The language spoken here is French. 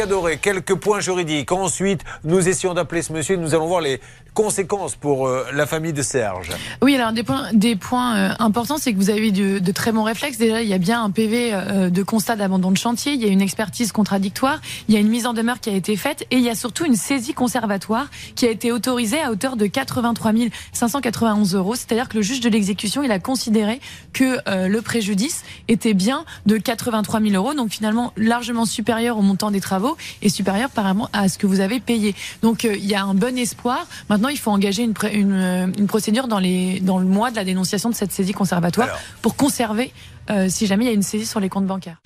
Cadoré, quelques points juridiques. Ensuite, nous essayons d'appeler ce monsieur. Nous allons voir les conséquences pour euh, la famille de Serge. Oui, alors des points, des points euh, importants, c'est que vous avez eu de, de, très bons réflexes. Déjà, il y a bien un PV euh, de constat d'abandon de chantier, il y a une expertise contradictoire, il y a une mise en demeure qui a été faite et il y a surtout une saisie conservatoire qui a été autorisée à hauteur de 83 591 euros. C'est-à-dire que le juge de l'exécution, il a considéré que le préjudice était bien de 83 000 euros, donc finalement largement supérieur au montant des travaux et supérieur par rapport à ce que vous avez payé. Donc il y a un bon espoir. Maintenant, il faut engager une, une, une, procédure dans, les, dans le mois de la dénonciation de cette saisie conservatoire pour conserver, euh, si jamais il y a une saisie sur les comptes bancaires.